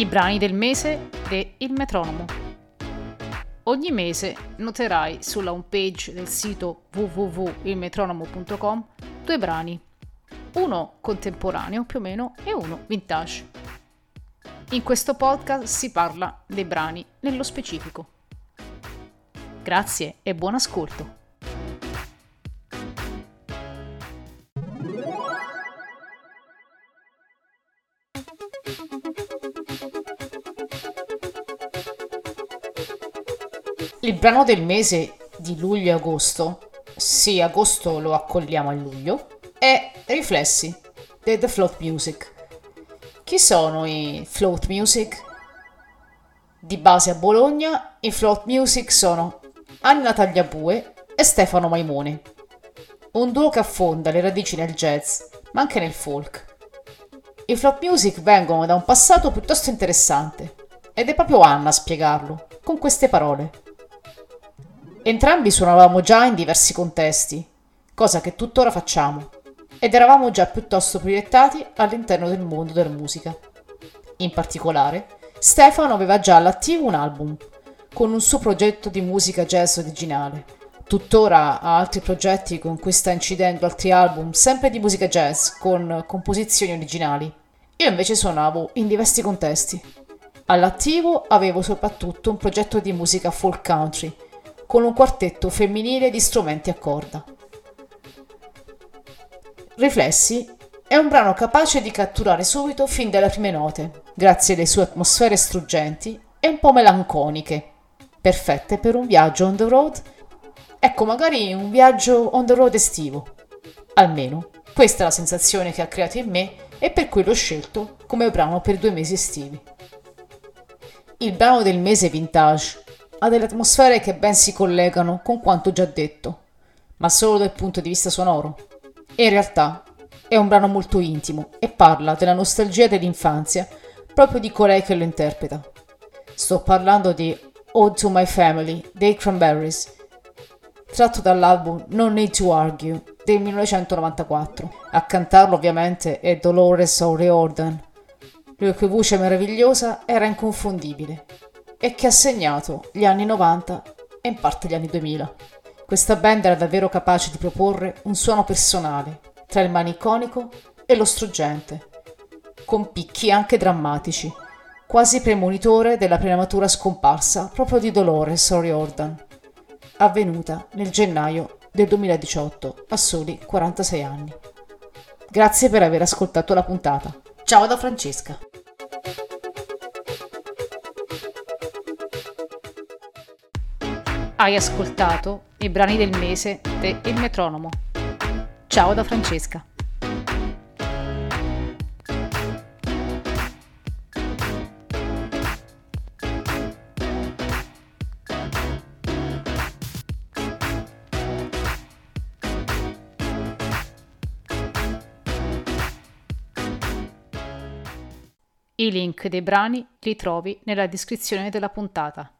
I brani del mese de Il Metronomo. Ogni mese noterai sulla homepage del sito www.ilmetronomo.com due brani, uno contemporaneo più o meno e uno vintage. In questo podcast si parla dei brani nello specifico. Grazie e buon ascolto. Il brano del mese di luglio e agosto, sì, agosto lo accogliamo a luglio, è Riflessi di The Float Music. Chi sono i Float Music? Di base a Bologna, i Float Music sono Anna Tagliabue e Stefano Maimone. Un duo che affonda le radici nel jazz, ma anche nel folk. I Float Music vengono da un passato piuttosto interessante, ed è proprio Anna a spiegarlo, con queste parole. Entrambi suonavamo già in diversi contesti, cosa che tuttora facciamo, ed eravamo già piuttosto proiettati all'interno del mondo della musica. In particolare, Stefano aveva già all'attivo un album, con un suo progetto di musica jazz originale. Tuttora ha altri progetti con cui sta incidendo altri album, sempre di musica jazz, con composizioni originali. Io invece suonavo in diversi contesti. All'attivo avevo soprattutto un progetto di musica folk country, con un quartetto femminile di strumenti a corda. Riflessi è un brano capace di catturare subito fin dalle prime note, grazie alle sue atmosfere struggenti e un po' melanconiche, perfette per un viaggio on the road. Ecco, magari un viaggio on the road estivo. Almeno, questa è la sensazione che ha creato in me e per cui l'ho scelto come brano per due mesi estivi. Il brano del mese vintage ha delle atmosfere che ben si collegano con quanto già detto, ma solo dal punto di vista sonoro. E in realtà è un brano molto intimo e parla della nostalgia dell'infanzia proprio di colei che lo interpreta. Sto parlando di Ode to My Family dei Cranberries, tratto dall'album Non Need to Argue del 1994. A cantarlo ovviamente è Dolores O'Riordan, la cui voce meravigliosa era inconfondibile e che ha segnato gli anni 90 e in parte gli anni 2000. Questa band era davvero capace di proporre un suono personale tra il maniconico e lo struggente, con picchi anche drammatici, quasi premonitore della prematura scomparsa proprio di Dolores O'Riordan, avvenuta nel gennaio del 2018 a soli 46 anni. Grazie per aver ascoltato la puntata. Ciao da Francesca. Hai ascoltato i brani del mese de Il Metronomo. Ciao da Francesca. I link dei brani li trovi nella descrizione della puntata.